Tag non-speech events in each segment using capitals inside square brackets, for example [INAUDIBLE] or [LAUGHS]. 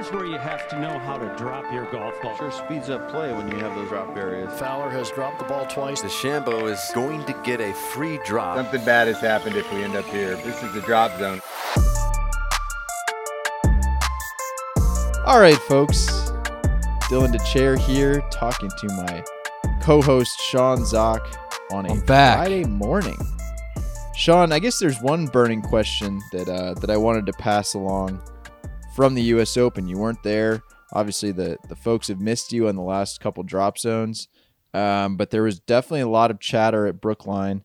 Here's where you have to know how to drop your golf ball. Sure speeds up play when you have those drop areas. Fowler has dropped the ball twice. DeChambeau is going to get a free drop. Something bad has happened if we end up here. This is the drop zone. All right, folks. Dylan Dethier here, talking to my co-host Sean Zak on a I'm back. Friday morning. Sean, I guess there's one burning question that uh, that I wanted to pass along from the U.S. Open. You weren't there. Obviously, the the folks have missed you on the last couple drop zones, um, but there was definitely a lot of chatter at Brookline,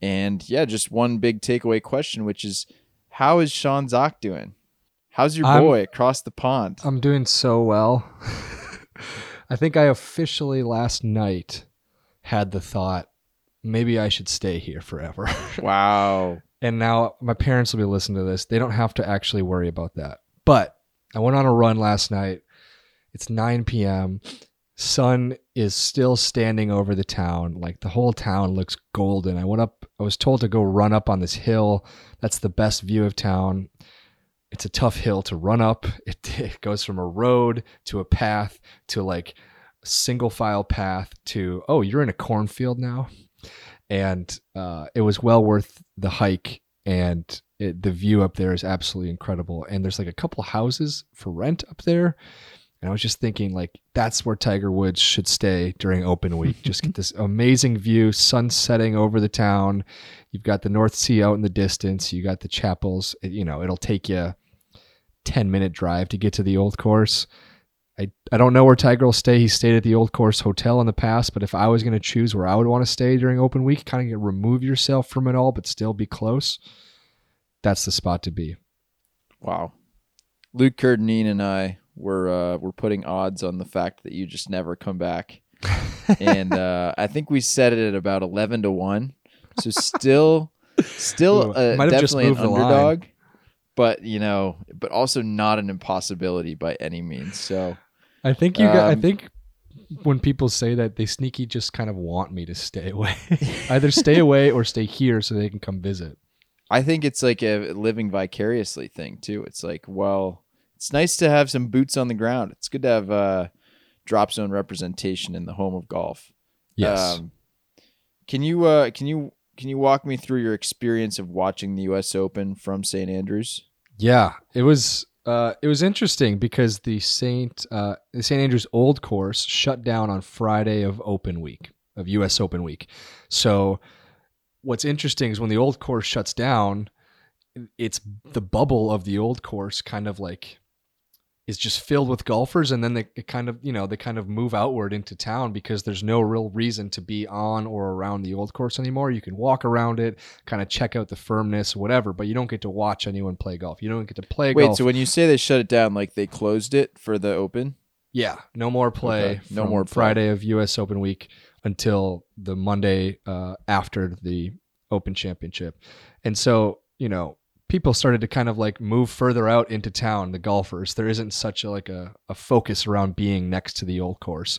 and yeah, just one big takeaway question, which is, how is Sean Zak doing? How's your I'm- boy across the pond? I'm doing so well. [LAUGHS] I think I officially last night had the thought maybe I should stay here forever. [LAUGHS] Wow. and now my parents will be listening to this. They don't have to actually worry about that. But I went on a run last night. It's 9 p.m. Sun is still standing over the town. Like the whole town looks golden. I went up, I was told to go run up on this hill. That's the best view of town. It's a tough hill to run up. [LAUGHS] It, it goes from a road to a path to like a single file path to, oh, you're in a cornfield now. And uh, it was well worth the hike. And it, the view up there is absolutely incredible. And there's like a couple houses for rent up there. And I was just thinking, like, that's where Tiger Woods should stay during open week. [LAUGHS] Just get this amazing view, sun setting over the town. You've got the North Sea out in the distance. You got the chapels. You know, it'll take you 10 minute drive to get to the old course. I, I don't know where Tiger will stay. He stayed at the old course hotel in the past, but if I was going to choose where I would want to stay during open week, kind of remove yourself from it all, but still be close, that's the spot to be. Wow. Luke Kerr-Dineen and I were uh, were putting odds on the fact that you just never come back, [LAUGHS] and uh, I think we set it at about eleven to one. So still, still uh, might have just definitely an moved the line. underdog, but you know, but also not an impossibility by any means. So I think you got, I Um, think when people say that, they sneaky just kind of want me to stay away. [LAUGHS] Either stay away or stay here so they can come visit. I think it's like a living vicariously thing too. It's like, well, it's nice to have some boots on the ground. It's good to have uh, drop zone representation in the home of golf. Yes. Um, can you uh, can you can you walk me through your experience of watching the U.S. Open from St. Andrews? Yeah, it was uh, it was interesting because the Saint uh, the St Andrews Old Course shut down on Friday of Open Week of U.S. Open Week. So what's interesting is when the Old Course shuts down, it's the bubble of the Old Course kind of like is just filled with golfers, and then they kind of you know they kind of move outward into town because there's no real reason to be on or around the Old Course anymore. You can walk around it, kind of check out the firmness, whatever, but you don't get to watch anyone play golf. You don't get to play Wait, golf. so when you say they shut it down, like they closed it for the Open? Yeah, no more play. Okay, no more play. Friday of U.S. Open week until the Monday uh, after the Open Championship, and so you know people started to kind of like move further out into town. The golfers, there isn't such a like a, a focus around being next to the old course,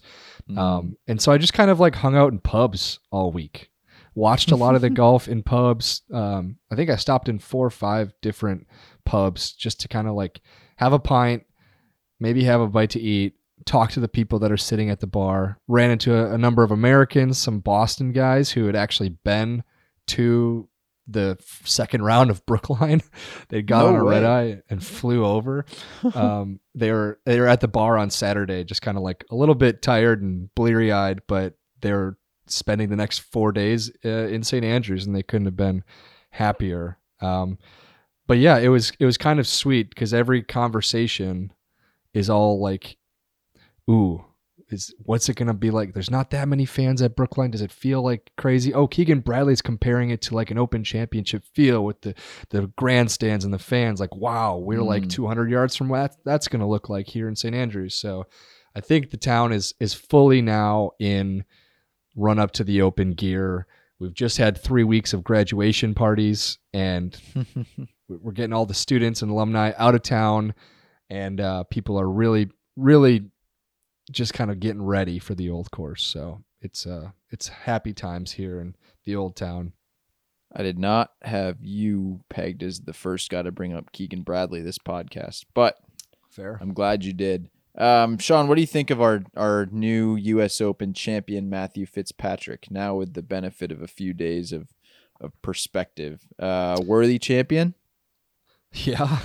Mm. um, and so I just kind of like hung out in pubs all week. Watched a lot of the [LAUGHS] golf in pubs. Um, I think I stopped in four or five different pubs just to kind of like have a pint, maybe have a bite to eat, talk to the people that are sitting at the bar. Ran into a, a number of Americans, some Boston guys who had actually been to the second round of [LAUGHS] Brookline. they got No on a red eye and flew over. [LAUGHS] um, they were they were at the bar on Saturday, just kind of like a little bit tired and bleary eyed, but they're spending the next four days uh, in St. Andrews, and they couldn't have been happier. Um, but yeah, it was it was kind of sweet because every conversation is all like, "Ooh, is what's it gonna be like?" There's not that many fans at Brookline. Does it feel like crazy? Oh, Keegan Bradley's comparing it to like an Open Championship feel with the the grandstands and the fans. Like, wow, we're like Mm. 200 yards from what that's gonna look like here in St. Andrews. So, I think the town is is fully now in run up to the Open gear. We've just had three weeks of graduation parties, and [LAUGHS] we're getting all the students and alumni out of town, and uh, people are really, really just kind of getting ready for the old course. So it's uh, it's happy times here in the old town. I did not have you pegged as the first guy to bring up Keegan Bradley this podcast, but Fair. I'm glad you did. Um, Sean, what do you think of our our new U.S. Open champion Matthew Fitzpatrick? Now with the benefit of a few days of of perspective, uh, worthy champion. [LAUGHS] Yeah.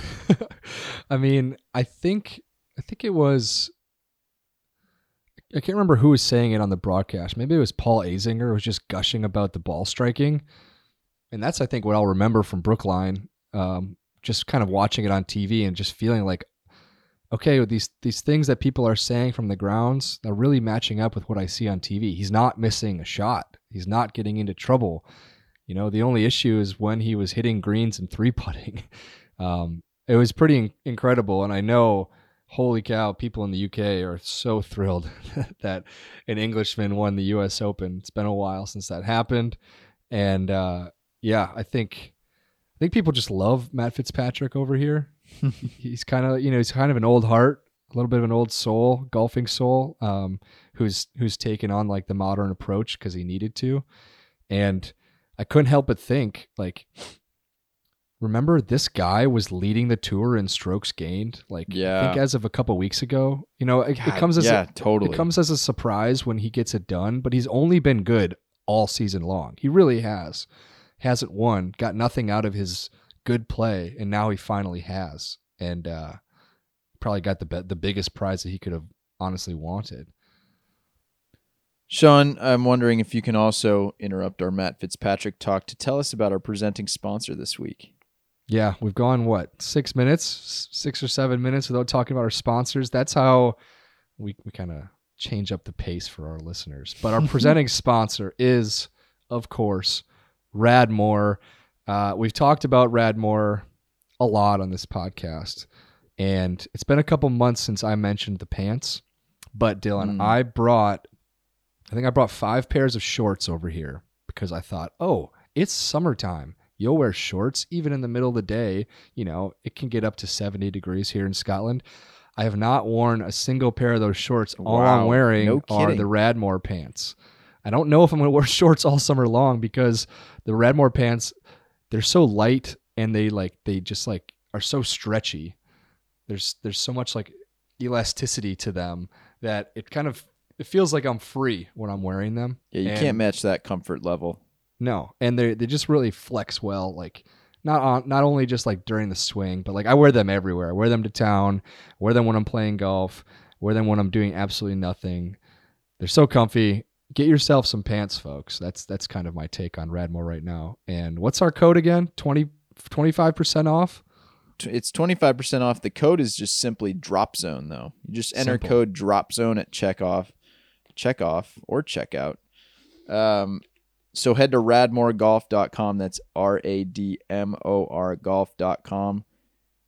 [LAUGHS] I mean, I think I think it was I can't remember who was saying it on the broadcast. Maybe it was Paul Azinger who was just gushing about the ball striking. And that's I think what I'll remember from Brookline. Um, just kind of watching it on TV and just feeling like okay, these these things that people are saying from the grounds are really matching up with what I see on TV. He's not missing a shot. He's not getting into trouble. You know, the only issue is when he was hitting greens and three putting. [LAUGHS] Um, it was pretty in- incredible, and I know, holy cow, people in the UK are so thrilled [LAUGHS] that an Englishman won the U.S. Open. It's been a while since that happened, and uh, yeah, I think I think people just love Matt Fitzpatrick over here. [LAUGHS] he's kind of you know he's kind of an old heart, a little bit of an old soul, golfing soul, um, who's who's taken on like the modern approach because he needed to, and I couldn't help but think like remember this guy was leading the tour in strokes gained like i Yeah. think as of a couple weeks ago you know it, it comes as yeah, a, totally. it comes as a surprise when he gets it done but he's only been good all season long he really has hasn't won got nothing out of his good play and now he finally has and uh probably got the the biggest prize that he could have honestly wanted Sean, I'm wondering if you can also interrupt our Matt Fitzpatrick talk to tell us about our presenting sponsor this week. Yeah, we've gone what six minutes, six or seven minutes without talking about our sponsors. That's how we we kind of change up the pace for our listeners. But our [LAUGHS] presenting sponsor is, of course, Radmore. Uh, we've talked about Radmore a lot on this podcast, and it's been a couple months since I mentioned the pants. But Dylan, Mm. I brought, I think I brought five pairs of shorts over here because I thought, oh, it's summertime. You'll wear shorts even in the middle of the day. You know, it can get up to 70 degrees here in Scotland. I have not worn a single pair of those shorts. All I'm wearing no are the Radmore pants. I don't know if I'm going to wear [LAUGHS] shorts all summer long because the Radmore pants, they're so light and they like they just like are so stretchy. There's there's so much like elasticity to them that it kind of it feels like I'm free when I'm wearing them. Yeah, you And- can't match that comfort level. No, and they they just really flex well. Like not on not only just like during the swing, but like I wear them everywhere. I wear them to town. Wear them when I'm playing golf. Wear them when I'm doing absolutely nothing. They're so comfy. Get yourself some pants, folks. That's that's kind of my take on Radmore right now. And what's our code again? 20 25% off? It's 25% off. The code is just simply drop zone though. You just enter Simple. code drop zone at checkoff, checkoff or checkout. Um, so head to radmoregolf.com. That's R A D M O R golf.com.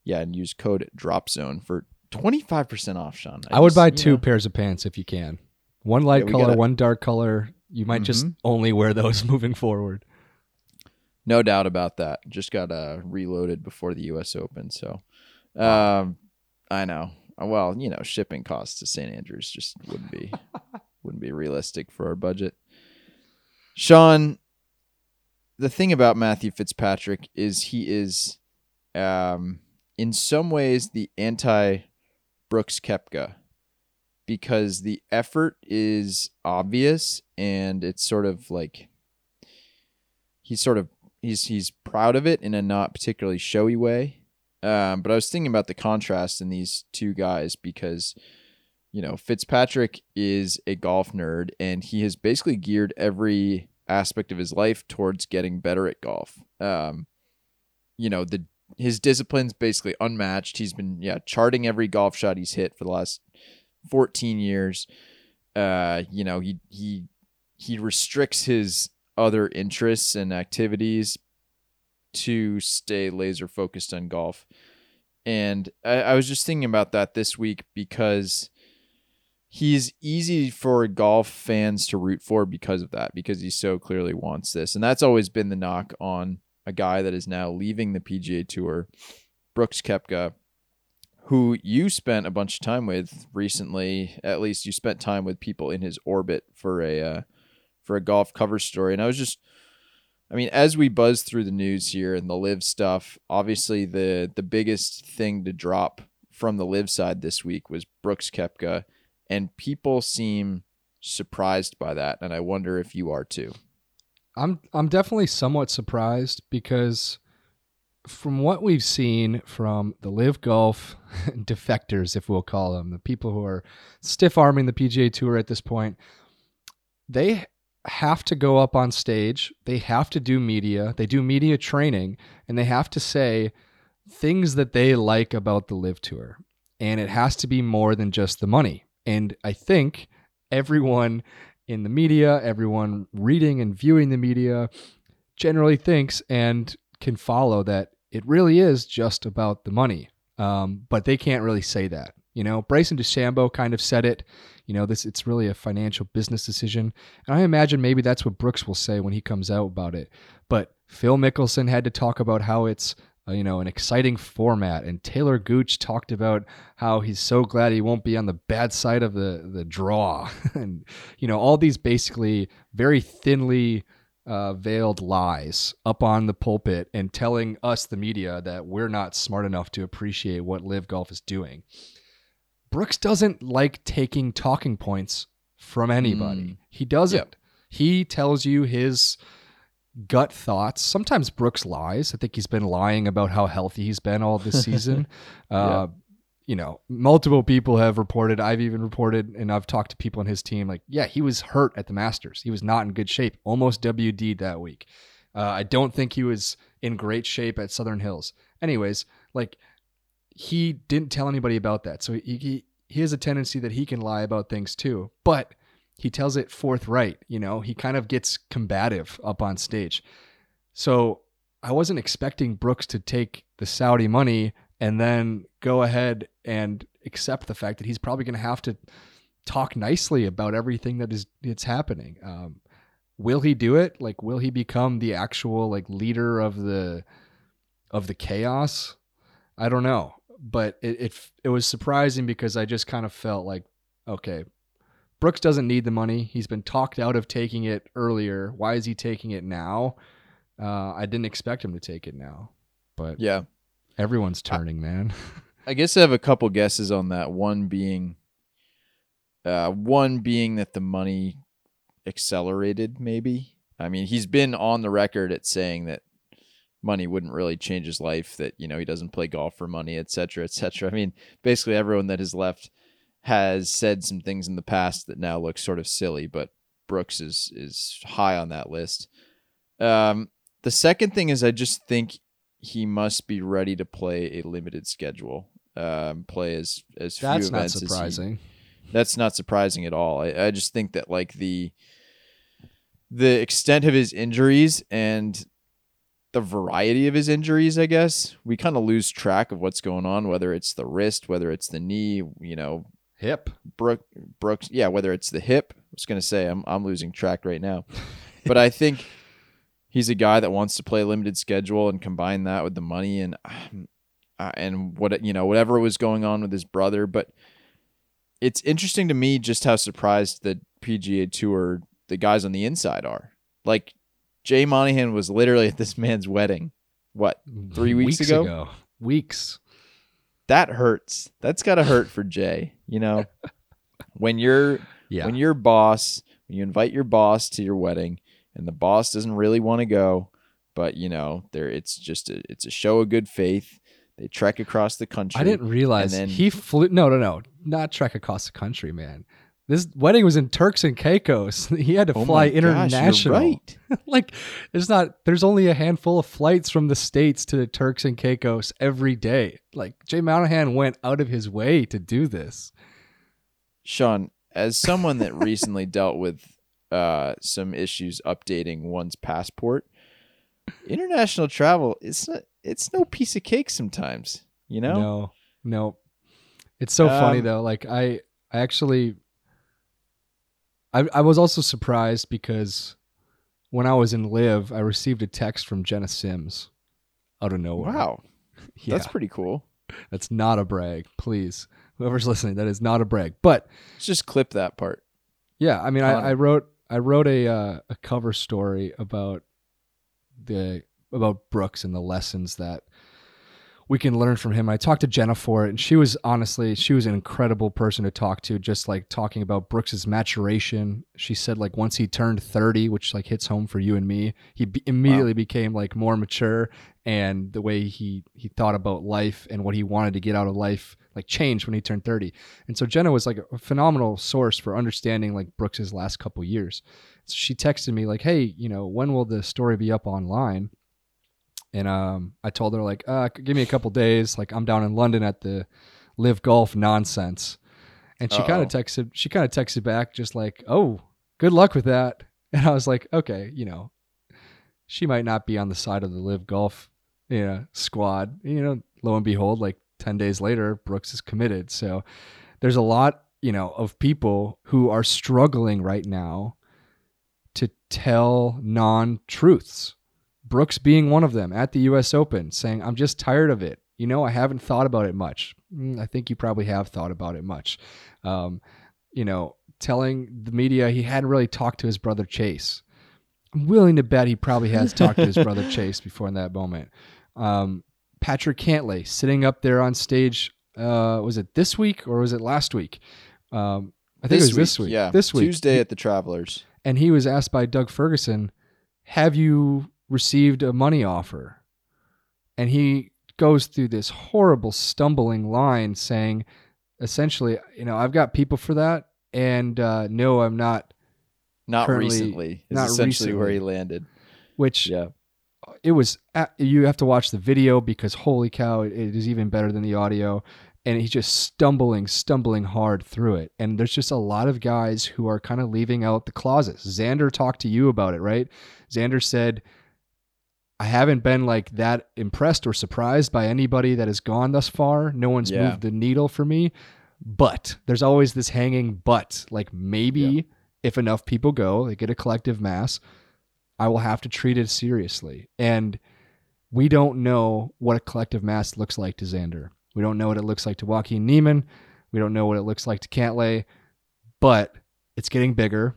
Yeah, and use code drop zone for 25% off, Sean. I, would just- buy two know, pairs of pants if you can. One light Yeah, color, gotta- one dark color. You might just Mhm. only wear those [LAUGHS] moving forward. No doubt about that. Just got uh, reloaded before the U.S. Open, so um, I know. Well, you know, shipping costs to St. Andrews just wouldn't be [LAUGHS] wouldn't be realistic for our budget. Sean, the thing about Matthew Fitzpatrick is he is, um, in some ways, the anti Brooks Koepka because the effort is obvious and it's sort of like he's sort of he's he's proud of it in a not particularly showy way. Um, but I was thinking about the contrast in these two guys because you know Fitzpatrick is a golf nerd and he has basically geared every aspect of his life towards getting better at golf. Um, you know the his discipline's basically unmatched. He's been yeah charting every golf shot he's hit for the last 14 years. Uh, you know he he he restricts his other interests and activities to stay laser focused on golf. And I, I was just thinking about that this week because he's easy for golf fans to root for because of that, because he so clearly wants this. And that's always been the knock on a guy that is now leaving the PGA Tour, Brooks Koepka, who you spent a bunch of time with recently. At least you spent time with people in his orbit for a uh, for a golf cover story. And I was just, I mean, as we buzz through the news here and the LIV stuff, obviously the the biggest thing to drop from the LIV side this week was Brooks Koepka, and people seem surprised by that, and I wonder if you are too. I'm I'm definitely somewhat surprised because from what we've seen from the LIV golf [LAUGHS] defectors, if we'll call them, the people who are stiff arming the PGA Tour at this point, they have to go up on stage, they have to do media, they do media training, and they have to say things that they like about the LIV tour. And it has to be more than just the money. And I think everyone in the media, everyone reading and viewing the media generally thinks and can follow that it really is just about the money. Um, but they can't really say that. You know, Bryson DeChambeau kind of said it. You know, this it's really a financial business decision, and I imagine maybe that's what Brooks will say when he comes out about it. But Phil Mickelson had to talk about how it's uh, you know an exciting format, and Talor Gooch talked about how he's so glad he won't be on the bad side of the the draw, [LAUGHS] and you know all these basically very thinly uh, veiled lies up on the pulpit and telling us, the media, that we're not smart enough to appreciate what LIV Golf is doing. Brooks doesn't like taking talking points from anybody. Mm. He doesn't. Yep. He tells you his gut thoughts. Sometimes Brooks lies. I think he's been lying about how healthy he's been all this season. [LAUGHS] uh, you know, multiple people have reported, I've even reported, and I've talked to people on his team, like, yeah, he was hurt at the Masters. He was not in good shape, almost WD'd that week. Uh, I don't think he was in great shape at Southern Hills. Anyways, like, he didn't tell anybody about that. So he, he, he has a tendency that he can lie about things too, but he tells it forthright. You know, he kind of gets combative up on stage. So I wasn't expecting Brooks to take the Saudi money and then go ahead and accept the fact that he's probably going to have to talk nicely about everything that is it's happening. Um, will he do it? Like, will he become the actual like leader of the of the chaos? I don't know, but it it, it was surprising because I just kind of felt like, okay, Brooks doesn't need the money. He's been talked out of taking it earlier. Why is he taking it now? Uh, I didn't expect him to take it now, but Yeah. everyone's turning, man. [LAUGHS] I guess I have a couple guesses on that. One being, uh, one being that the money accelerated. Maybe. I mean, he's been on the record at saying that money wouldn't really change his life. That you know he doesn't play golf for money, et cetera, et cetera. I mean, basically everyone that has left has said some things in the past that now look sort of silly, but Brooks is is high on that list. Um, the second thing is I just think he must be ready to play a limited schedule. Um, play as as few That's not events as he- surprising. that's not surprising at all. I, I just think that like the the extent of his injuries and the variety of his injuries, I guess, we kind of lose track of what's going on, whether it's the wrist, whether it's the knee, you know, Hip. Brook Brooks, yeah, whether it's the hip. I was gonna say I'm I'm losing track right now. but I [LAUGHS] think he's a guy that wants to play a limited schedule and combine that with the money and uh, and what you know whatever was going on with his brother. But it's interesting to me just how surprised the PGA Tour the guys on the inside are. Like Jay Monahan was literally at this man's wedding. What three weeks, ago? Weeks. That hurts. That's gotta hurt for [LAUGHS] Jay. You know, when you're Yeah. when your boss, when you invite your boss to your wedding, and the boss doesn't really want to go, but you know, there it's just a, it's a show of good faith. They trek across the country. I didn't realize and then- he flew. No, no, no, not trek across the country, man. This wedding was in Turks and Caicos. [LAUGHS] He had to Oh fly gosh, international. right. [LAUGHS] like, there's not. There's only a handful of flights from the states to the Turks and Caicos every day. Like Jay Monahan went out of his way to do this. Sean, as someone that recently [LAUGHS] dealt with uh, some issues updating one's passport, international travel it's not, it's no piece of cake sometimes. You know, No, no. It's so funny Um, though. Like I, I actually, I, I was also surprised because when I was in LIV, I received a text from Jena Sims out of nowhere. wow, [LAUGHS] yeah, that's pretty cool. that's not a brag. Please, whoever's listening, that is not a brag. But Let's just clip that part. yeah, I mean, I, I wrote I wrote a uh, a cover story about the about Brooks and the lessons that we can learn from him. I talked to Jena for it, and she was honestly, she was an incredible person to talk to. Just like talking about Brooks's maturation. She said like once he turned thirty, which like hits home for you and me, he be- immediately became like more mature, and the way he he thought about life and what he wanted to get out of life like changed when he turned thirty. And so Jena was like a phenomenal source for understanding like Brooks's last couple years. So she texted me like, "Hey, you know, when will the story be up online?" And um, I told her like, uh, give me a couple days. Like I'm down in London at the LIV Golf nonsense. And she kind of texted, she kind of texted back just like, oh, good luck with that. [LAUGHS] And I was like, okay, you know, she might not be on the side of the LIV Golf, you know, squad. You know, lo and behold, like 10 days later, Brooks is committed. So there's a lot, you know, of people who are struggling right now to tell non truths. Brooks being one of them at the US Open, saying, I'm just tired of it. You know, I haven't thought about it much. Mm, I think you probably have thought about it much. Um, you know, telling the media he hadn't really talked to his brother Chase. I'm willing to bet he probably has talked to his brother [LAUGHS] Chase before in that moment. Um, Patrick Cantlay sitting up there on stage. Uh, was it this week or was it last week? Um, I think it was this week. Yeah, this week. Tuesday at the Travelers. and he was asked by Doug Ferguson, "Have you received a money offer?" And he goes through this horrible stumbling line saying essentially, you know, I've got people for that and uh, no, I'm not Not recently. Is not essentially where he landed. which Yeah. it was at, you have to watch the video because holy cow it, it is even better than the audio and he's just stumbling stumbling hard through it and there's just a lot of guys who are kind of leaving out the clauses xander talked to you about it right xander said i haven't been like that impressed or surprised by anybody that has gone thus far no one's Yeah. moved the needle for me but there's always this hanging but like maybe Yeah. if enough people go they get a collective mass I will have to treat it seriously. And we don't know what a collective mass looks like to Xander. We don't know what it looks like to Joaquin Niemann. We don't know what it looks like to Cantlay, but it's getting bigger.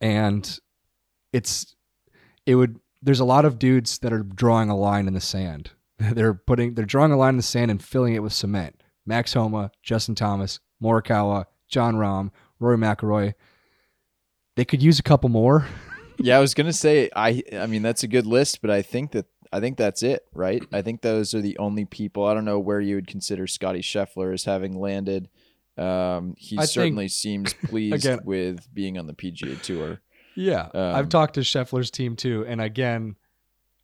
And it's, it would, there's a lot of dudes that are drawing a line in the sand. [LAUGHS] They're putting, they're drawing a line in the sand and filling it with cement. Max Homa, Justin Thomas, Morikawa, Jon Rahm, Rory McIlroy. They could use a couple more. [LAUGHS] Yeah, I was gonna say I I mean that's a good list, but I think that I think that's it, right? I think those are the only people. I don't know where you would consider Scotty Scheffler as having landed. Um, he I think- certainly seems [LAUGHS] pleased Again- with being on the PGA Tour. Yeah, Um, I've talked to Scheffler's team too, and again,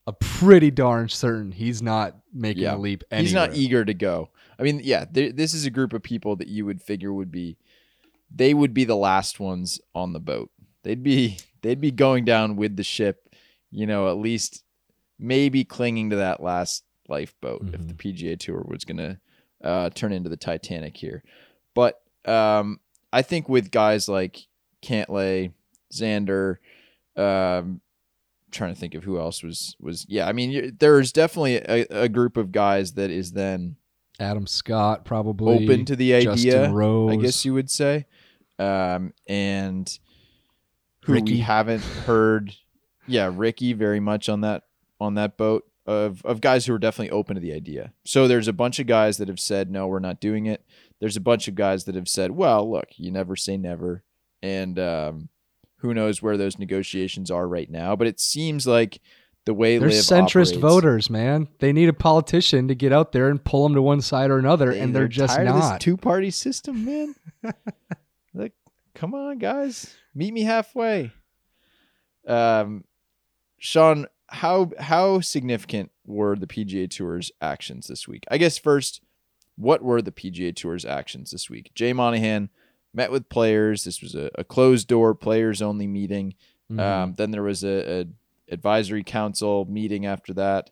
a pretty darn certain he's not making Yeah. a leap. Anywhere. He's not eager to go. I mean, yeah, th- this is a group of people that you would figure would be, they would be the last ones on the boat. They'd be they'd be going down with the ship, you know, at least maybe clinging to that last lifeboat if Mhm. the PGA Tour was gonna uh, turn into the Titanic here. But um, I think with guys like Cantlay, Xander, um, trying to think of who else was was yeah. I mean, you- there's definitely a, a group of guys that is then Adam Scott probably open to the idea. Justin Rose. I guess you would say, um, and who Rickie. we haven't heard. Yeah, Rickie very much on that on that boat of of guys who are definitely open to the idea. So there's a bunch of guys that have said no, we're not doing it. There's a bunch of guys that have said, well, look, you never say never, and um, who knows where those negotiations are right now. But it seems like the way They're Liv centrist operates- voters, man. They need a politician to get out there and pull them to one side or another, and they're, just of this not. two-party system, man. [LAUGHS] like, come on, guys, meet me halfway. Um, Sean, how how significant were the PGA Tour's actions this week? I guess first, what were the PGA Tour's actions this week? Jay Monahan met with players. This was a, a closed door, players only meeting. Mhm. Um, then there was a, a advisory council meeting after that,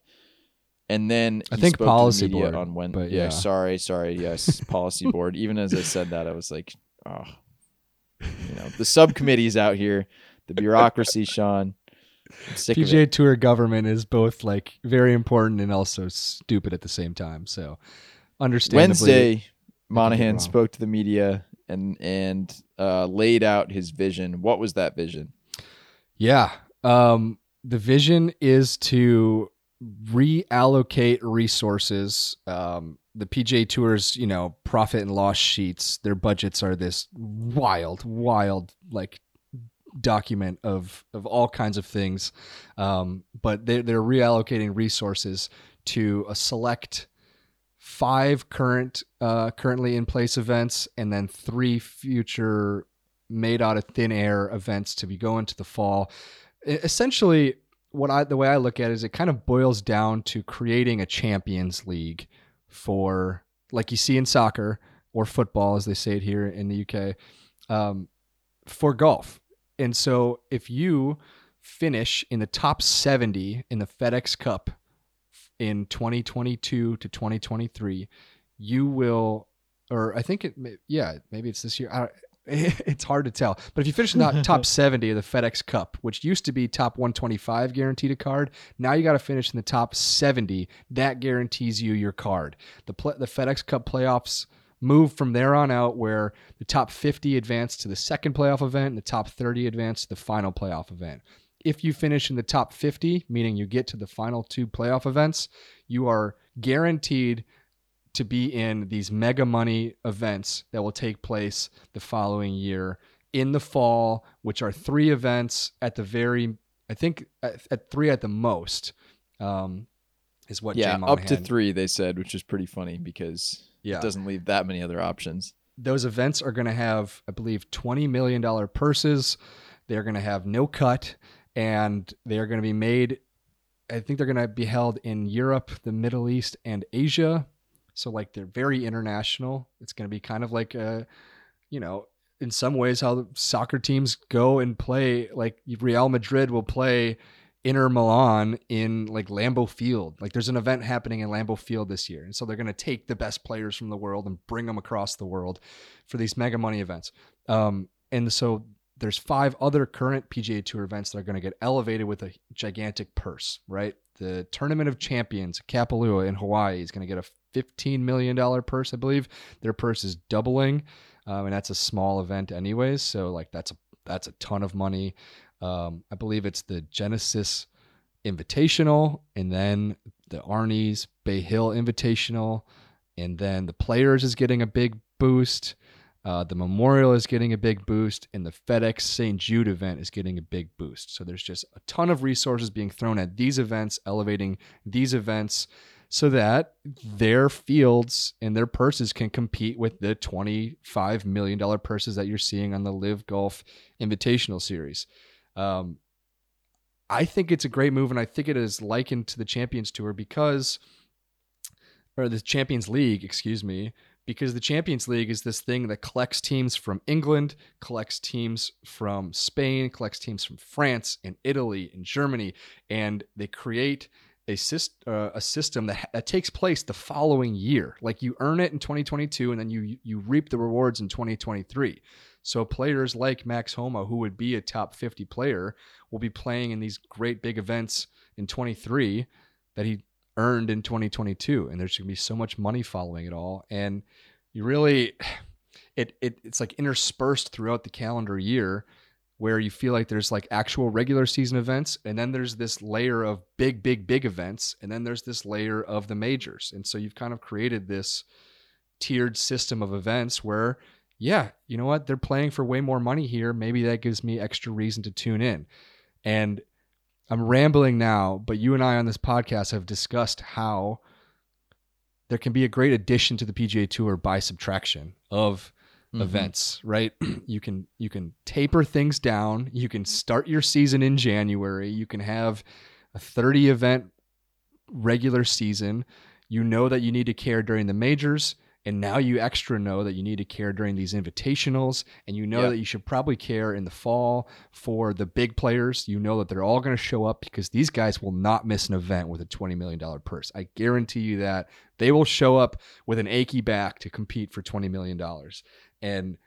and then I think spoke to the policy media board, on Wednesday. yeah, yeah. sorry, sorry. Yes, [LAUGHS] policy board. Even as I said that, I was like, oh, you know, the subcommittees out here, the bureaucracy, Sean. I'm sick of it. PGA Tour government is both like very important and also stupid at the same time. So, understandably, Wednesday, Monahan spoke to the media and and uh, laid out his vision. What was that vision? Yeah. Um, the vision is to reallocate resources. Um, the PGA Tour's, you know, profit and loss sheets, their budgets are this wild, wild, like document of of all kinds of things. Um, but they they're reallocating resources to a select five current uh, currently in place events and then three future made out of thin air events to be going to the fall. Essentially, what I the way I look at it is it kind of boils down to creating a Champions League for like you see in soccer or football as they say it here in the UK um, for golf. And so if you finish in the top 70 in the FedEx Cup in 2022 to 2023, you will, or I think it, yeah, maybe it's this year. I, [LAUGHS] it's hard to tell. But if you finish in the [LAUGHS] top 70 of the FedEx Cup, which used to be top 125 guaranteed a card, now you got to finish in the top 70. That guarantees you your card. The the FedEx Cup playoffs move from there on out where the top 50 advance to the second playoff event and the top 30 advance to the final playoff event. If you finish in the top 50, meaning you get to the final two playoff events, you are guaranteed to be in these mega money events that will take place the following year in the fall, which are three events at the very, I think at, at three at the most, um, is what yeah, up to three they said, which is pretty funny because Yeah. it doesn't leave that many other options. those events are going to have, I believe, $20 million purses. They're going to have no cut and they're going to be made, I think they're going to be held in Europe, the Middle East, and Asia. So, like, they're very international. It's going to be kind of like, a, you know, in some ways, how soccer teams go and play. Like, Real Madrid will play Inter Milan in like Lambeau Field. Like there's an event happening in Lambeau Field this year. And so they're going to take the best players from the world and bring them across the world for these mega money events. Um, and so there's five other current PGA Tour events that are going to get elevated with a gigantic purse, right? The Tournament of Champions, Kapalua in Hawaii, is going to get a $15 million purse, I believe. Their purse is doubling, um, and that's a small event, anyways. So like that's a that's a ton of money. Um, I believe it's the Genesis Invitational, and then the Arnie's Bay Hill Invitational, and then the Players is getting a big boost. Uh, the Memorial is getting a big boost, and the FedEx St. Jude event is getting a big boost. So there's just a ton of resources being thrown at these events, elevating these events so that their fields and their purses can compete with the $25 million purses that you're seeing on the LIV Golf Invitational Series. Um, I think it's a great move, and I think it is likened to the Champions Tour because, or the Champions League, excuse me, because the Champions League is this thing that collects teams from England, collects teams from Spain, collects teams from France and Italy and Germany, and they create a, syst- uh, a system that, that takes place the following year. Like you earn it in 2022, and then you you reap the rewards in 2023. So players like Max Homa, who would be a top 50 player, will be playing in these great big events in 23 that he earned in 2022 and there's going to be so much money following it all and you really [SIGHS] it, it it's like interspersed throughout the calendar year where you feel like there's like actual regular season events and then there's this layer of big big big events and then there's this layer of the majors. And so you've kind of created this tiered system of events where yeah you know what? They're playing for way more money here. Maybe that gives me extra reason to tune in. And I'm rambling now, but you and I on this podcast have discussed how there can be a great addition to the PGA Tour by subtraction of Mhm. events, right? [CLEARS THROAT] you can you can taper things down, you can start your season in January, you can have a 30 event regular season. You know that you need to care during the majors, and now you extra know that you need to care during these invitationals, and you know Yeah. that you should probably care in the fall for the big players. You know that they're all going to show up because these guys will not miss an event with a $20 million purse. I guarantee you that they will show up with an achy back to compete for $20 million. And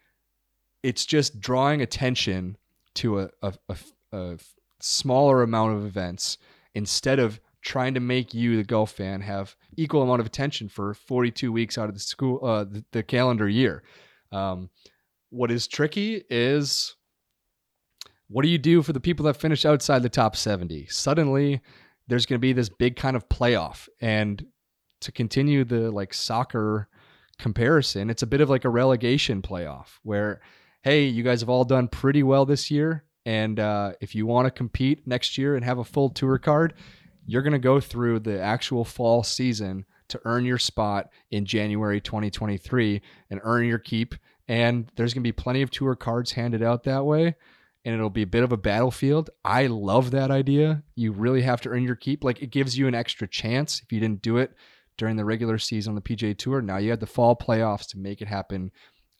it's just drawing attention to a, a, a, a smaller amount of events instead of trying to make you the golf fan have equal amount of attention for 42 weeks out of the school uh, the, the calendar year. Um, what is tricky is what do you do for the people that finish outside the top 70 suddenly there's going to be this big kind of playoff and to continue the like soccer comparison, it's a bit of like a relegation playoff where hey, you guys have all done pretty well this year and uh, if you want to compete next year and have a full tour card, you're going to go through the actual fall season to earn your spot in January 2023 and earn your keep. And there's going to be plenty of tour cards handed out that way. And it'll be a bit of a battlefield. I love that idea. You really have to earn your keep. Like it gives you an extra chance if you didn't do it during the regular season on the PGA Tour. Now you had the fall playoffs to make it happen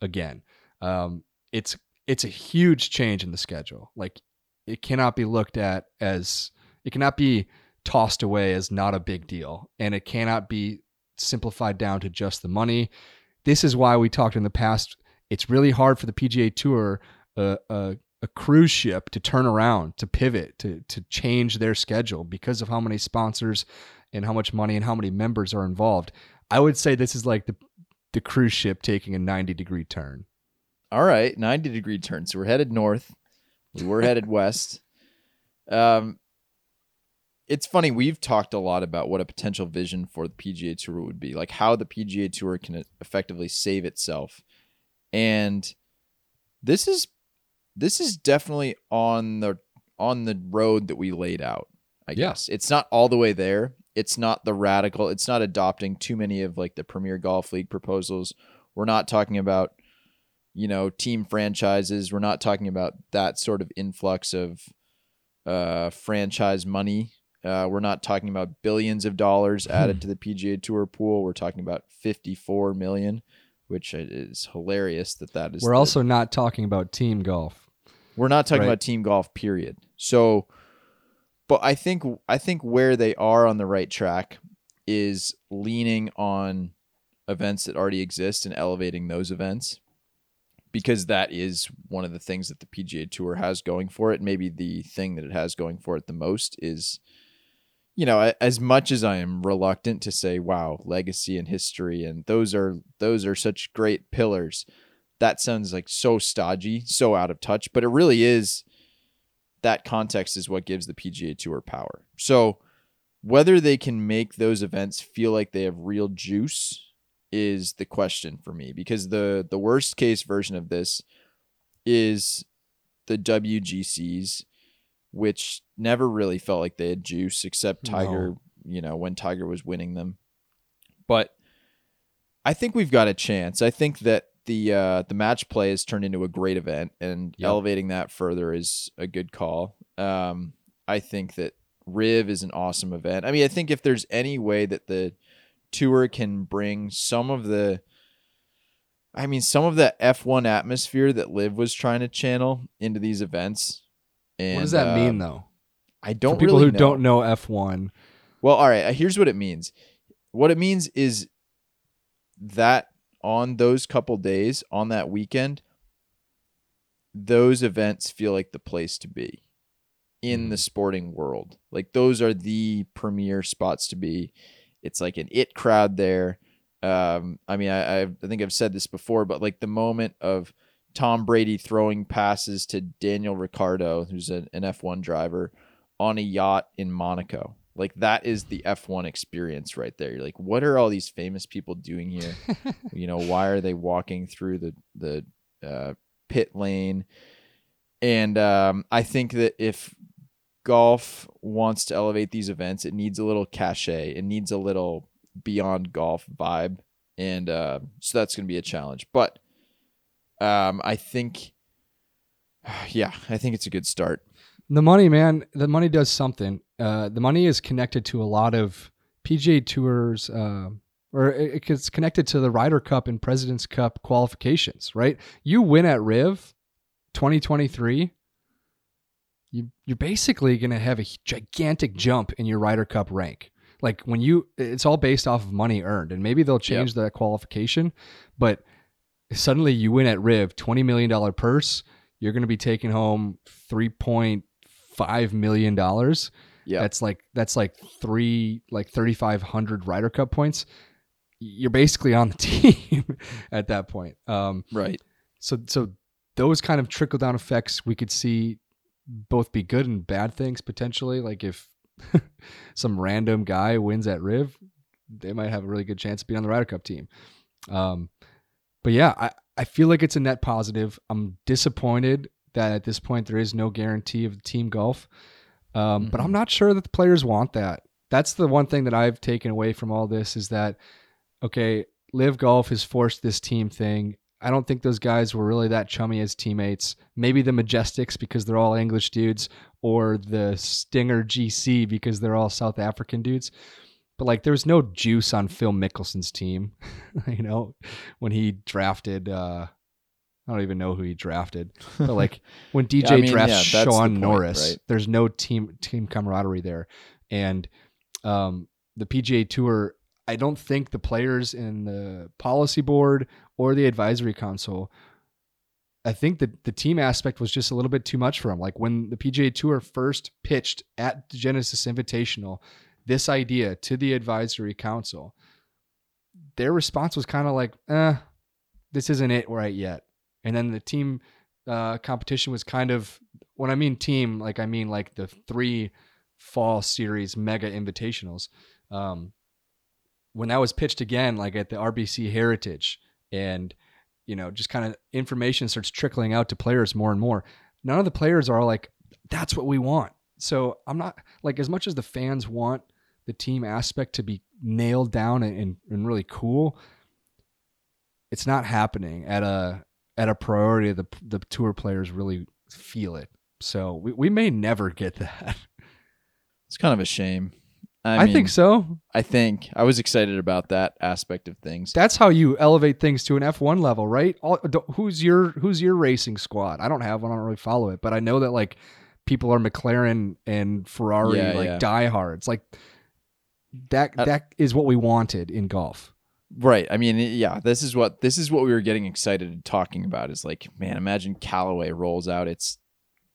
again. Um, it's it's a huge change in the schedule. Like it cannot be looked at as it cannot be tossed away as not a big deal, and it cannot be simplified down to just the money. This is why we talked in the past. It's really hard for the PGA Tour, uh, uh, a cruise ship, to turn around, to pivot, to to change their schedule because of how many sponsors and how much money and how many members are involved. I would say this is like the the cruise ship taking a 90 degree turn. All right, 90 degree turn. So we're headed north. We were headed [LAUGHS] west. Um, it's funny. We've talked a lot about what a potential vision for the PGA Tour would be, like how the PGA Tour can effectively save itself. And this is this is definitely on the on the road that we laid out. I Yeah. guess it's not all the way there. It's not the radical. It's not adopting too many of like the Premier Golf League proposals. We're not talking about you know team franchises. We're not talking about that sort of influx of uh, franchise money. Uh, we're not talking about billions of dollars added to the [LAUGHS] PGA Tour pool. We're talking about 54 million, which is hilarious that that is. We're the- also not talking about team golf. we're not talking Right. about team golf period. So but I think I think where they are on the right track is leaning on events that already exist and elevating those events because that is one of the things that the PGA Tour has going for it. Maybe the thing that it has going for it the most is you know, as much as I am reluctant to say wow, legacy and history and those are those are such great pillars that sounds like so stodgy, so out of touch, but it really is that context is what gives the PGA Tour power. So whether they can make those events feel like they have real juice is the question for me because the the worst case version of this is the WGCs which never really felt like they had juice except Tiger, No. you know, when Tiger was winning them. But I think we've got a chance. I think that the uh, the match play has turned into a great event, and Yep. elevating that further is a good call. Um, I think that Riv is an awesome event. I mean, I think if there's any way that the tour can bring some of the I mean, some of the F1 atmosphere that Liv was trying to channel into these events. And, what does that uh, mean, though? I don't For people really who know. don't know F1, Well, all right. uh, Here's what it means. What it means is that on those couple days, on that weekend, those events feel like the place to be in the sporting world. Like those are the premier spots to be. It's like an it crowd there. Um, I mean, I, I've- I think I've said this before, but like the moment of Tom Brady throwing passes to Daniel Ricciardo, who's an, an F1 driver, on a yacht in Monaco. Like that is the F1 experience right there. You're like, what are all these famous people doing here? [LAUGHS] you know, why are they walking through the the uh, pit lane? And um, I think that if golf wants to elevate these events, it needs a little cachet. It needs a little beyond golf vibe, and uh, so that's going to be a challenge. But um, I think, [SIGHS] yeah, I think it's a good start. the money, man, the money does something. Uh, the money is connected to a lot of PGA Tours, uh, or it, it's connected to the Ryder Cup and President's Cup qualifications, right? You win at Riv 2023. You, you're basically going to have a gigantic jump in your Ryder Cup rank. Like when you, it's all based off of money earned, and maybe they'll change that qualification, but suddenly you win at Riv, $20 million purse, you're going to be taking home $3.5 million. Yeah, That's like, that's like three, like 3,500 Ryder Cup points. You're basically on the [LAUGHS] team at that point. Um, right. so, so those kind of trickle down effects we could see both be good and bad things potentially. Like if [LAUGHS] some random guy wins at Riv, they might have a really good chance of being on the Ryder Cup team. Um, but yeah, I, I feel like it's a net positive. I'm disappointed that at this point there is no guarantee of team golf. Um, But I'm not sure that the players want that. That's the one thing that I've taken away from all this is that, okay, LIV Golf has forced this team thing. I don't think those guys were really that chummy as teammates. Maybe the Majesticks because they're all English dudes, or the Stinger GC because they're all South African dudes. But like, there was no juice on Phil Mickelson's team, [LAUGHS] you know, when he drafted. uh I don't even know who he drafted, but [LAUGHS] like when DJ I mean, drafts yeah, Sean point, Norris, right? there's no team team camaraderie there, and um, the PGA Tour. I don't think the players in the policy board or the advisory council. I think that the team aspect was just a little bit too much for him. Like when the PGA Tour first pitched at the Genesis Invitational this idea to the advisory council, their response was kind of like, "Eh, this isn't it right yet." And then the team uh, competition was kind of when I mean team, like I mean like the three fall series mega invitationals. Um, when that was pitched again, like at the RBC Heritage, and you know, just kind of information starts trickling out to players more and more. None of the players are like, "That's what we want." So I'm not like as much as the fans want the team aspect to be nailed down and, and, really cool. It's not happening at a at a priority. The the tour players really feel it. So we, we may never get that. [LAUGHS] It's kind of a shame. I, I, mean, think so. I think I was excited about that aspect of things. That's how you elevate things to an F1 level, right? All, who's your who's your racing squad? I don't have one. I don't really follow it, but I know that like people are McLaren and Ferrari Yeah, like yeah. diehards. Like that Uh, that is what we wanted in golf. Right. I mean, yeah, this is what this is what we were getting excited and talking about is like, man, imagine Callaway rolls out its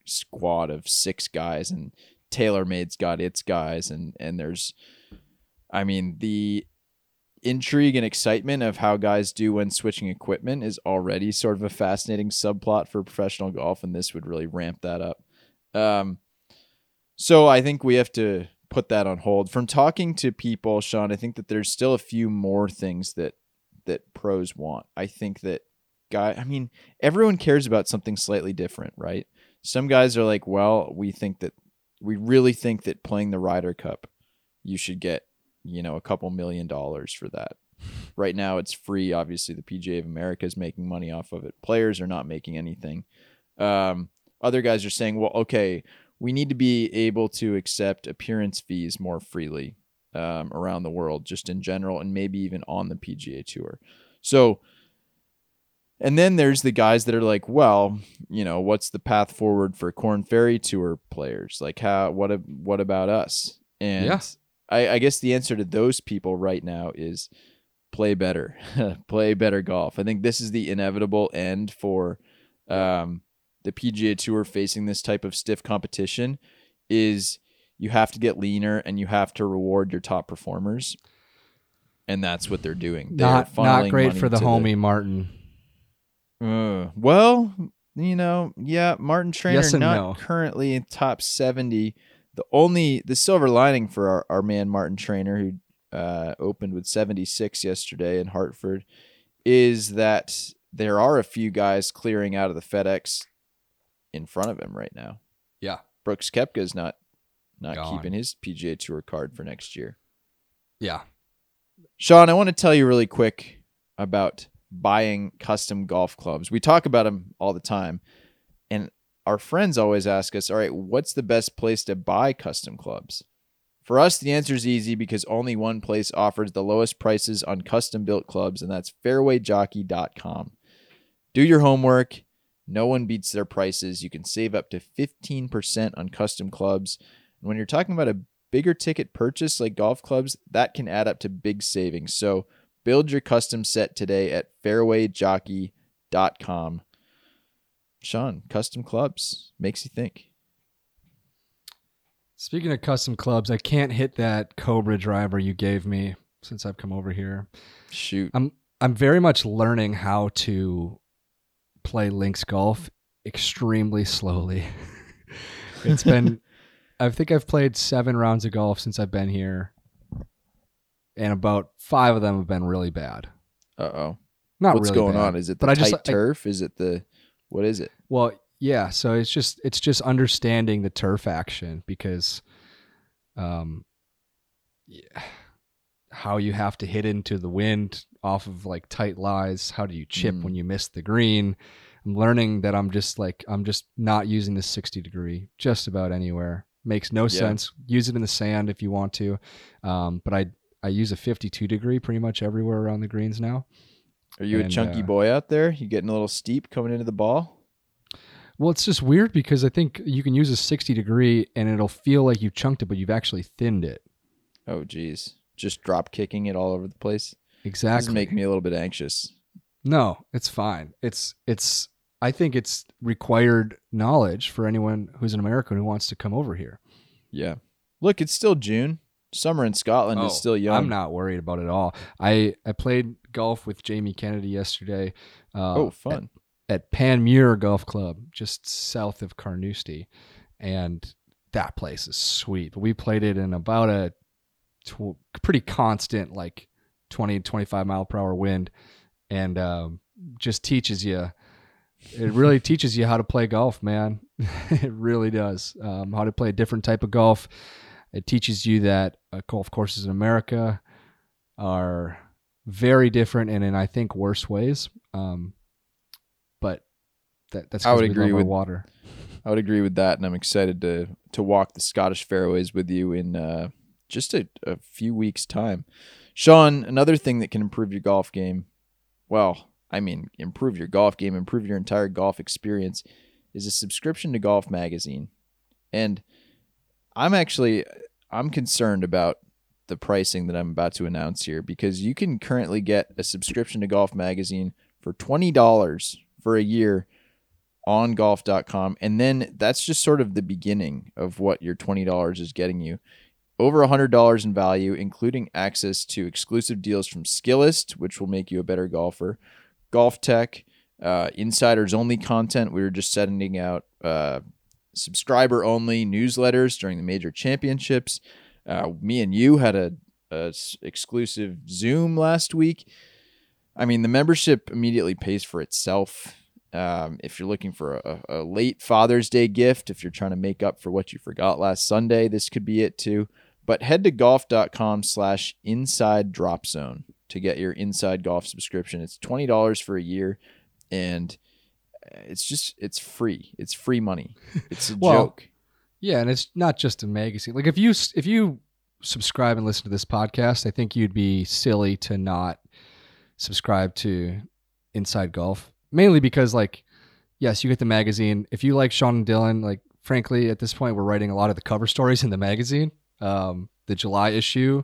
squad of six guys and TaylorMade's got its guys and and there's I mean, the intrigue and excitement of how guys do when switching equipment is already sort of a fascinating subplot for professional golf and this would really ramp that up. Um so I think we have to put that on hold. From talking to people, Sean, I think that there's still a few more things that that pros want. I think that guy I mean, everyone cares about something slightly different, right? Some guys are like, well, we think that we really think that playing the Ryder Cup, you should get, you know, a couple million dollars for that. Right now it's free. Obviously the PGA of America is making money off of it. Players are not making anything. Um, other guys are saying, well, okay, we need to be able to accept appearance fees more freely um, around the world, just in general, and maybe even on the PGA Tour. So, and then there's the guys that are like, well, you know, what's the path forward for Corn Ferry Tour players? Like, how? What? What about us? And Yeah. I, I guess the answer to those people right now is play better, [LAUGHS] play better golf. I think this is the inevitable end for um, the PGA Tour facing this type of stiff competition. Is you have to get leaner and you have to reward your top performers, and that's what they're doing. They're not not great for the homie Martin. uh, well, you know, yeah, Martin Trainer Yes not no. currently in top 70. The only the silver lining for our, our man Martin Trainer who uh, opened with 76 yesterday in Hartford is that there are a few guys clearing out of the FedEx in front of him right now. Yeah. Brooks Koepka's not not Gone. keeping his PGA Tour card for next year. Yeah. Sean, I want to tell you really quick about buying custom golf clubs. We talk about them all the time. And our friends always ask us, all right, what's the best place to buy custom clubs? For us, the answer is easy because only one place offers the lowest prices on custom built clubs, and that's fairwayjockey.com. Do your homework. No one beats their prices. You can save up to 15% on custom clubs. And when you're talking about a bigger ticket purchase like golf clubs, that can add up to big savings. So build your custom set today at fairwayjockey.com. Sean, custom clubs makes you think. Speaking of custom clubs, I can't hit that Cobra driver you gave me since I've come over here. Shoot. I'm I'm very much learning how to play links golf extremely slowly. [LAUGHS] it's been I think I've played seven rounds of golf since I've been here, and about five of them have been really bad. Uh oh. Not What's really going bad, on? Is it the but I tight just- I- turf? Is it the what is it? Well, yeah. So it's just it's just understanding the turf action because, um, yeah, how you have to hit into the wind off of like tight lies. How do you chip Mm. when you miss the green? I'm learning that I'm just like I'm just not using the 60 degree just about anywhere. Makes no sense. Use it in the sand if you want to, um, but I I use a 52 degree pretty much everywhere around the greens now. Are you a chunky uh, boy out there? You getting a little steep coming into the ball? Well, it's just weird because I think you can use a 60 degree and it'll feel like you've chunked it, but you've actually thinned it. Oh geez. Just drop kicking it all over the place. Exactly. make me a little bit anxious. no, it's fine. It's it's. I think it's required knowledge for anyone who's an American who wants to come over here. Yeah. Look, it's still June. Summer in Scotland is still young. Oh, I'm not worried about it at all. I I played golf with Jamie Kennedy yesterday. Uh, Oh, fun. at Panmure Golf Club, just south of Carnoustie, and that place is sweet. But we played it in about a tw- pretty constant, like 20 25 mile per hour wind, and um, just teaches you. It really [LAUGHS] teaches you how to play golf, man. [LAUGHS] it really does. Um, how to play a different type of golf. It teaches you that uh, golf courses in America are very different and in I think worse ways. Um, but that, that's I would agree with- water. I would agree with that, and I'm excited to to walk the Scottish fairways with you in uh, just a, a few weeks' time. Sean, another thing that can improve your golf game, well, I mean, improve your golf game, improve your entire golf experience, is a subscription to Golf Magazine. And I'm actually I'm concerned about the pricing that I'm about to announce here because you can currently get a subscription to Golf Magazine for twenty dollars for a year on golf.com and then that's just sort of the beginning of what your $20 is getting you over $100 in value including access to exclusive deals from Skillest which will make you a better golfer golf tech uh, insiders only content. We were just sending out uh, subscriber only newsletters during the major championships. Uh, me and you had a, exclusive zoom last week. I mean the membership immediately pays for itself. Um, if you're looking for a, a late Father's Day gift, if you're trying to make up for what you forgot last Sunday, this could be it too. But head to golf.com slash inside drop zone to get your inside golf subscription. It's $20 for a year and uh, it's just, it's free. It's free money. [LAUGHS] It's a Well, joke. Yeah, and it's not just a magazine. Like if you if you subscribe and listen to this podcast, I think you'd be silly to not subscribe to Inside Golf. Mainly because like yes, you get the magazine. If you like Sean and Dylan, like frankly, at this point we're writing a lot of the cover stories in the magazine. Um, the July issue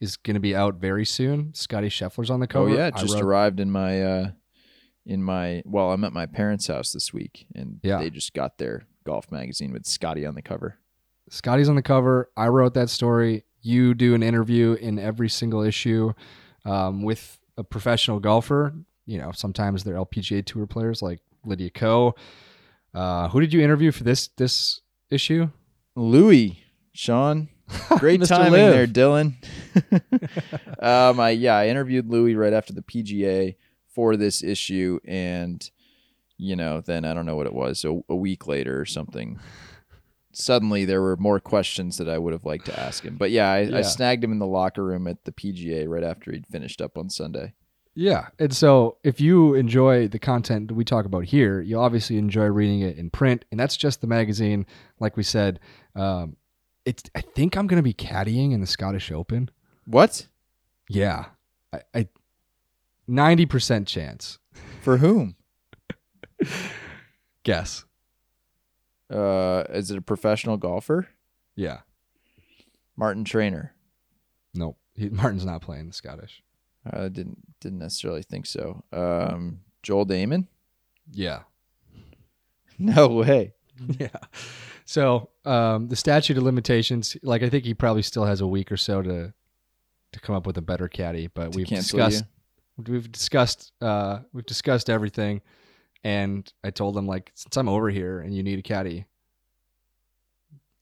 is going to be out very soon. Scotty Scheffler's on the cover. Oh yeah, it just wrote- arrived in my, uh, in my, well, I'm at my parents' house this week and Yeah. they just got their golf magazine with Scotty on the cover. Scotty's on the cover. I wrote that story. You do an interview in every single issue um, with a professional golfer. You know, sometimes they're LPGA tour players like Lydia Ko. Uh, who did you interview for this this issue? Louis, Sean, [LAUGHS] great timing LIV. there, Dylan. [LAUGHS] um, I yeah, I interviewed Louis right after the PGA for this issue, and you know, then I don't know what it was, a, a week later or something. Suddenly, there were more questions that I would have liked to ask him. But yeah, I, Yeah. I snagged him in the locker room at the PGA right after he'd finished up on Sunday. Yeah, and so if you enjoy the content that we talk about here, you obviously enjoy reading it in print, and that's just the magazine. Like we said, um, it's. I think I'm going to be caddying in the Scottish Open. What Yeah, I ninety percent chance. for whom? [LAUGHS] Guess. Uh, is it a professional golfer? Yeah. Martin Trainer. Nope. He, [LAUGHS] Martin's not playing the Scottish. I didn't didn't necessarily think so. Um, Joel Dahmen. Yeah. [LAUGHS] No way. Yeah. So um, the statute of limitations, like I think he probably still has a week or so to to come up with a better caddy. But To we've discussed we've discussed uh, we've discussed everything, and I told him like since I'm over here and you need a caddy,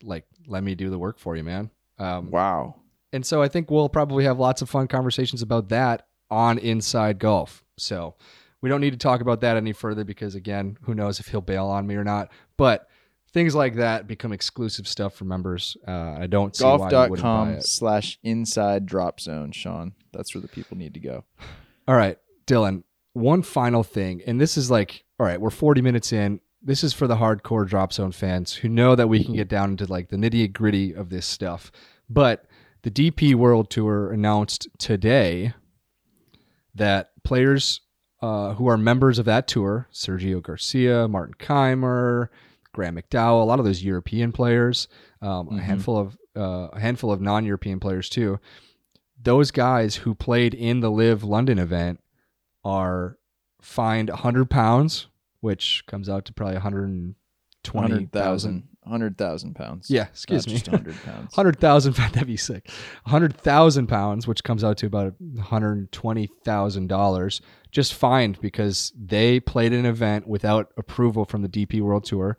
like let me do the work for you, man. Um, Wow. and so I think we'll probably have lots of fun conversations about that on Inside Golf. So we don't need to talk about that any further because again, who knows if he'll bail on me or not. But things like that become exclusive stuff for members. Uh, I don't see Golf.com slash inside drop zone, Sean. That's where the people need to go. All right, Dylan, one final thing. And this is like, all right, we're 40 minutes in. This is for the hardcore drop zone fans who know that we can get down into like the nitty gritty of this stuff. But the DP World Tour announced today that players uh, who are members of that tour, Sergio Garcia, Martin Kaymer, Graham McDowell, a lot of those European players, um, a Mhm. handful of uh, a handful of non-European players too. Those guys who played in the LIV London event are fined 100 pounds, which comes out to probably 120,000. 100,000 100,000 pounds. Yeah, Not excuse me. Just 100 pounds. [LAUGHS] 100,000 that'd be sick. 100,000 pounds, which comes out to about $120,000, just fined because they played an event without approval from the DP World Tour.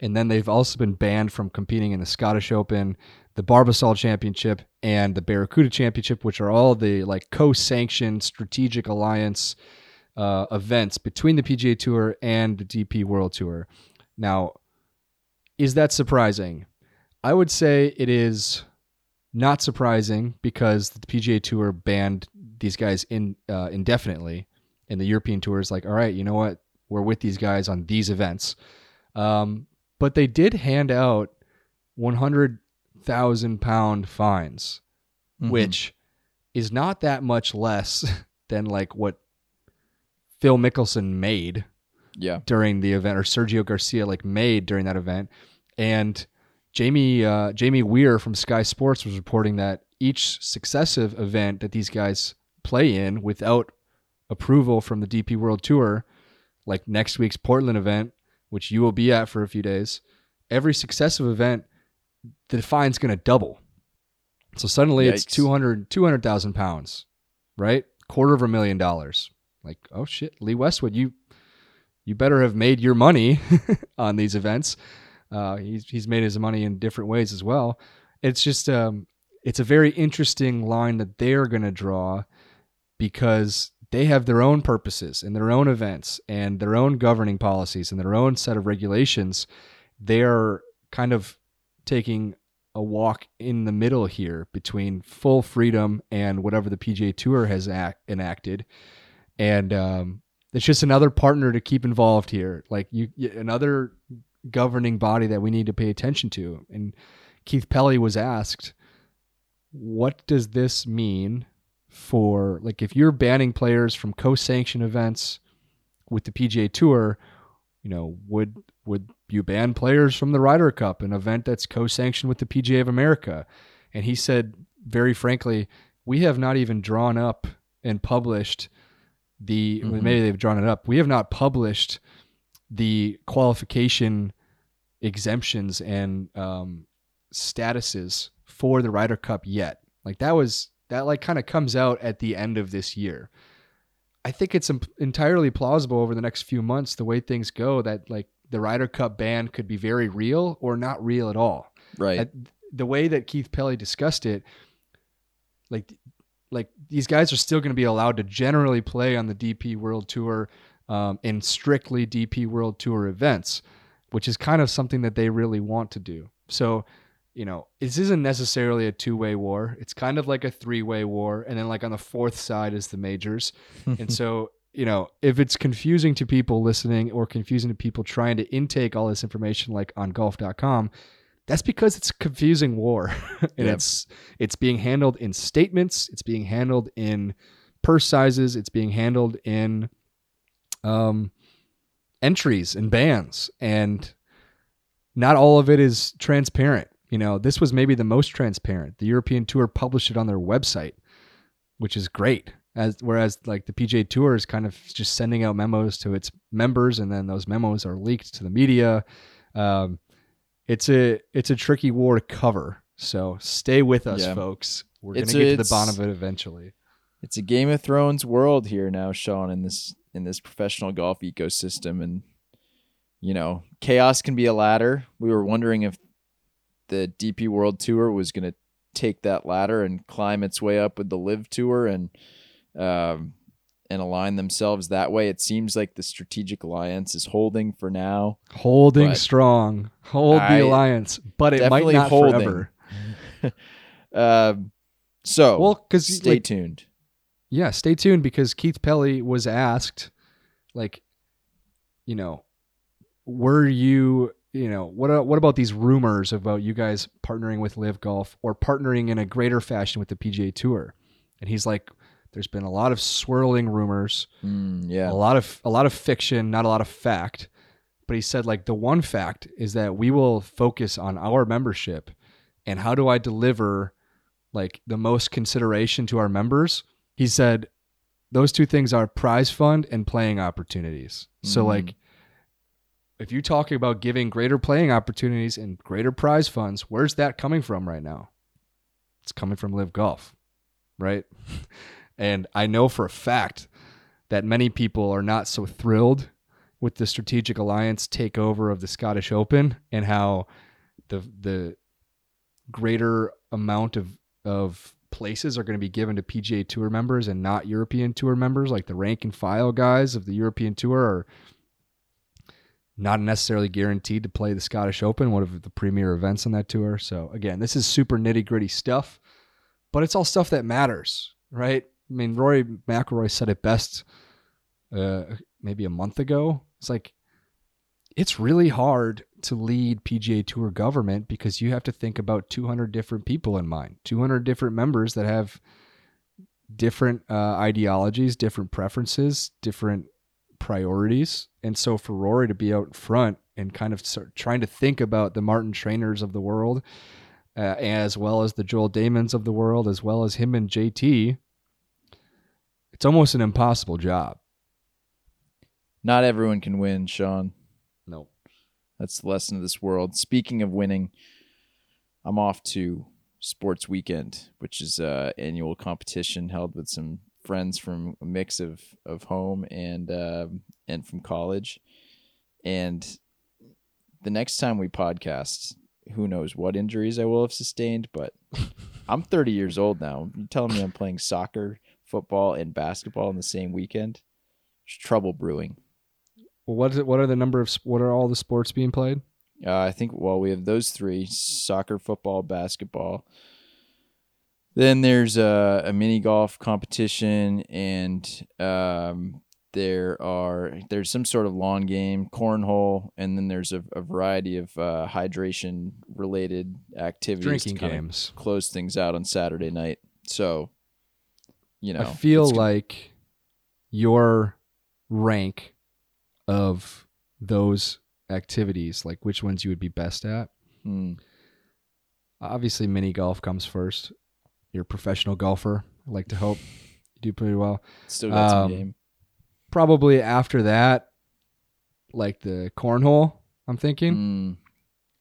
And then they've also been banned from competing in the Scottish Open, the Barbasol Championship, and the Barracuda Championship, which are all the like co-sanctioned strategic alliance uh, events between the PGA Tour and the DP World Tour. Now, is that surprising? I would say it is not surprising because the PGA Tour banned these guys in uh, indefinitely, and the European Tour is like, all right, you know what, we're with these guys on these events. Um, but they did hand out one hundred thousand pound fines, Mhm. which is not that much less [LAUGHS] than like what Phil Mickelson made yeah. during the event, or Sergio Garcia like made during that event, and Jamie uh, Jamie Weir from Sky Sports was reporting that each successive event that these guys play in without approval from the DP World Tour, like next week's Portland event, which you will be at for a few days, every successive event, the fine's going to double. So suddenly it's Yikes. 200 200,000 pounds, right? Quarter of a million dollars. Like, oh shit, Lee Westwood, you you better have made your money [LAUGHS] on these events. Uh, he's he's made his money in different ways as well. It's just um, it's a very interesting line that they're going to draw because they have their own purposes and their own events and their own governing policies and their own set of regulations. They're kind of taking a walk in the middle here between full freedom and whatever the PGA Tour has act- enacted, and um, it's just another partner to keep involved here. Like you, another governing body that we need to pay attention to. And Keith Pelley was asked, "What does this mean for like if you're banning players from co-sanction events with the PGA Tour? You know, would would you ban players from the Ryder Cup, an event that's co-sanctioned with the PGA of America?" And he said, very frankly, we have not even drawn up and published the Mhm. maybe they've drawn it up. We have not published the qualification exemptions and um, statuses for the Ryder Cup yet. Like that was that like kind of comes out at the end of this year. I think it's im- entirely plausible over the next few months the way things go that like the Ryder Cup ban could be very real or not real at all Right. at the way that Keith Pelley discussed it, like like these guys are still going to be allowed to generally play on the DP World Tour um, in strictly DP World Tour events, which is kind of something that they really want to do. So, you know, this isn't necessarily a two way war. It's kind of like a three way war, and then like on the fourth side is the majors, [LAUGHS] and so. You know, if it's confusing to people listening or confusing to people trying to intake all this information, like on golf.com, that's because it's confusing war. [LAUGHS] And Yeah. it's it's being handled in statements. It's being handled in purse sizes. It's being handled in um entries and bans. And not all of it is transparent. You know this was maybe the most transparent. The european tour published it on their website which is great. As whereas like the PGA Tour is kind of just sending out memos to its members and then those memos are leaked to the media. Um, it's a it's a tricky war to cover. So stay with us, Yeah. folks. We're It's gonna a- get to the bottom of it eventually. it's a Game of Thrones world here now, Sean, in this in this professional golf ecosystem, and you know, chaos can be a ladder. We were wondering if the DP World Tour was going to take that ladder and climb its way up with the LIV Tour and um, and align themselves that way. It seems like the strategic alliance is holding for now. Holding strong. Hold I- the alliance, but it might not holding. forever. [LAUGHS] Um, so Well, because stay like, tuned. yeah, stay tuned because Keith Pelley was asked, like, you know, were you, you know, what what about these rumors about you guys partnering with LIV Golf or partnering in a greater fashion with the PGA Tour? And he's like, there's been a lot of swirling rumors, Mm, yeah. a lot of a lot of fiction, not a lot of fact. But he said like the one fact is that we will focus on our membership and how do I deliver like the most consideration to our members? He said those two things are prize fund and playing opportunities. So Mhm. like if you're talking about giving greater playing opportunities and greater prize funds, where's that coming from right now? It's coming from LIV Golf, right? [LAUGHS] and I know for a fact that many people are not so thrilled with the strategic alliance takeover of the Scottish Open and how the the greater amount of of places are going to be given to PGA Tour members and not European Tour members like the rank and file guys of the European Tour are not necessarily guaranteed to play the Scottish Open, one of the premier events on that tour. So again, this is super nitty gritty stuff, but it's all stuff that matters, right? I mean, Rory McIlroy said it best uh, maybe a month ago. It's like it's really hard to lead PGA Tour government because you have to think about 200 different people in mind, 200 different members that have different uh, ideologies, different preferences, different priorities. And so for Rory to be out in front and kind of trying to think about the Martin Trainers of the world, uh, as well as the Joel Dahmens of the world, as well as him and JT, it's almost an impossible job. Not everyone can win, Sean. No. That's the lesson of this world. Speaking of winning, I'm off to Sports Weekend, which is a annual competition held with some friends from a mix of of home and um and from college. And the next time we podcast, who knows what injuries I will have sustained, but [LAUGHS] I'm 30 years old now. You telling me I'm playing soccer, football, and basketball in the same weekend? There's trouble brewing. Well, what is it? What are the number of? What are all the sports being played? Uh, I think well we have those three: soccer, football, basketball. Then there's a, a mini golf competition, and um, there are there's some sort of lawn game, cornhole, and then there's a, a variety of uh, hydration related activities Drinking games. Close things out on Saturday night. So, you know, I feel like your rank of those activities, like which ones you would be best at. Hmm. Obviously, mini golf comes first. You're a professional golfer. I like to hope you do pretty well. still got some Um, game. Probably after that, like the cornhole. I'm thinking. Hmm.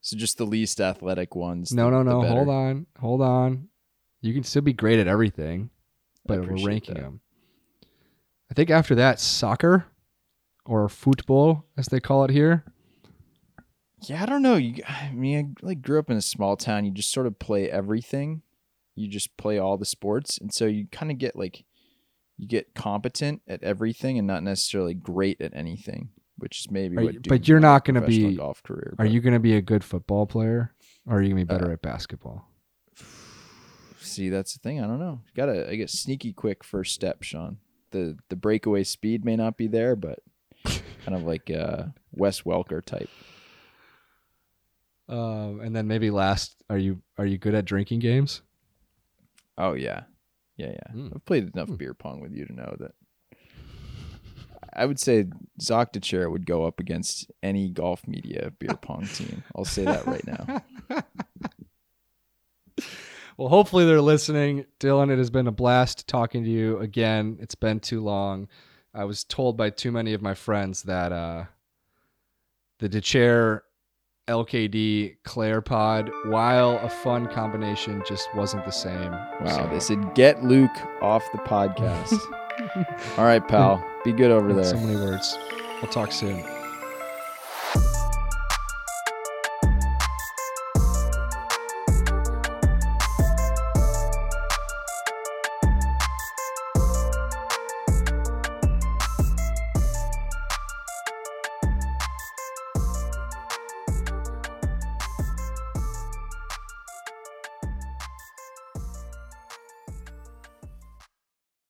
So just the least athletic ones. no, the- no, no. Hold on, hold on. You can still be great at everything, but we're ranking that. them. I think after that, soccer or football, as they call it here. Yeah, I don't know. You, I mean, I like grew up in a small town. You just sort of play everything. You just play all the sports, and so you kind of get like, you get competent at everything and not necessarily great at anything, which is maybe Are what. you- but you're not gonna professional be- golf career. Are but- you going to be a good football player, or are you going to be Uh, better at basketball? See, that's the thing. I don't know. Got to I get sneaky quick first step, Sean. The the breakaway speed may not be there, but kind of like uh Wes Welker type. Um, and then maybe last, are you are you good at drinking games? Oh yeah, yeah, yeah. Mm. I've played enough Hmm. beer pong with you to know that. I would say Zak-Dethier would go up against any golf media beer pong team. I'll say that right now. [LAUGHS] Well, hopefully they're listening. Dylan, it has been a blast talking to you again. It's been too long. I was told by too many of my friends that uh, the Dethier LKD Claire pod, while a fun combination, just wasn't the same. Wow, they said get Luke off the podcast. [LAUGHS] All right, pal. Be good over So there. So many words. We'll talk soon.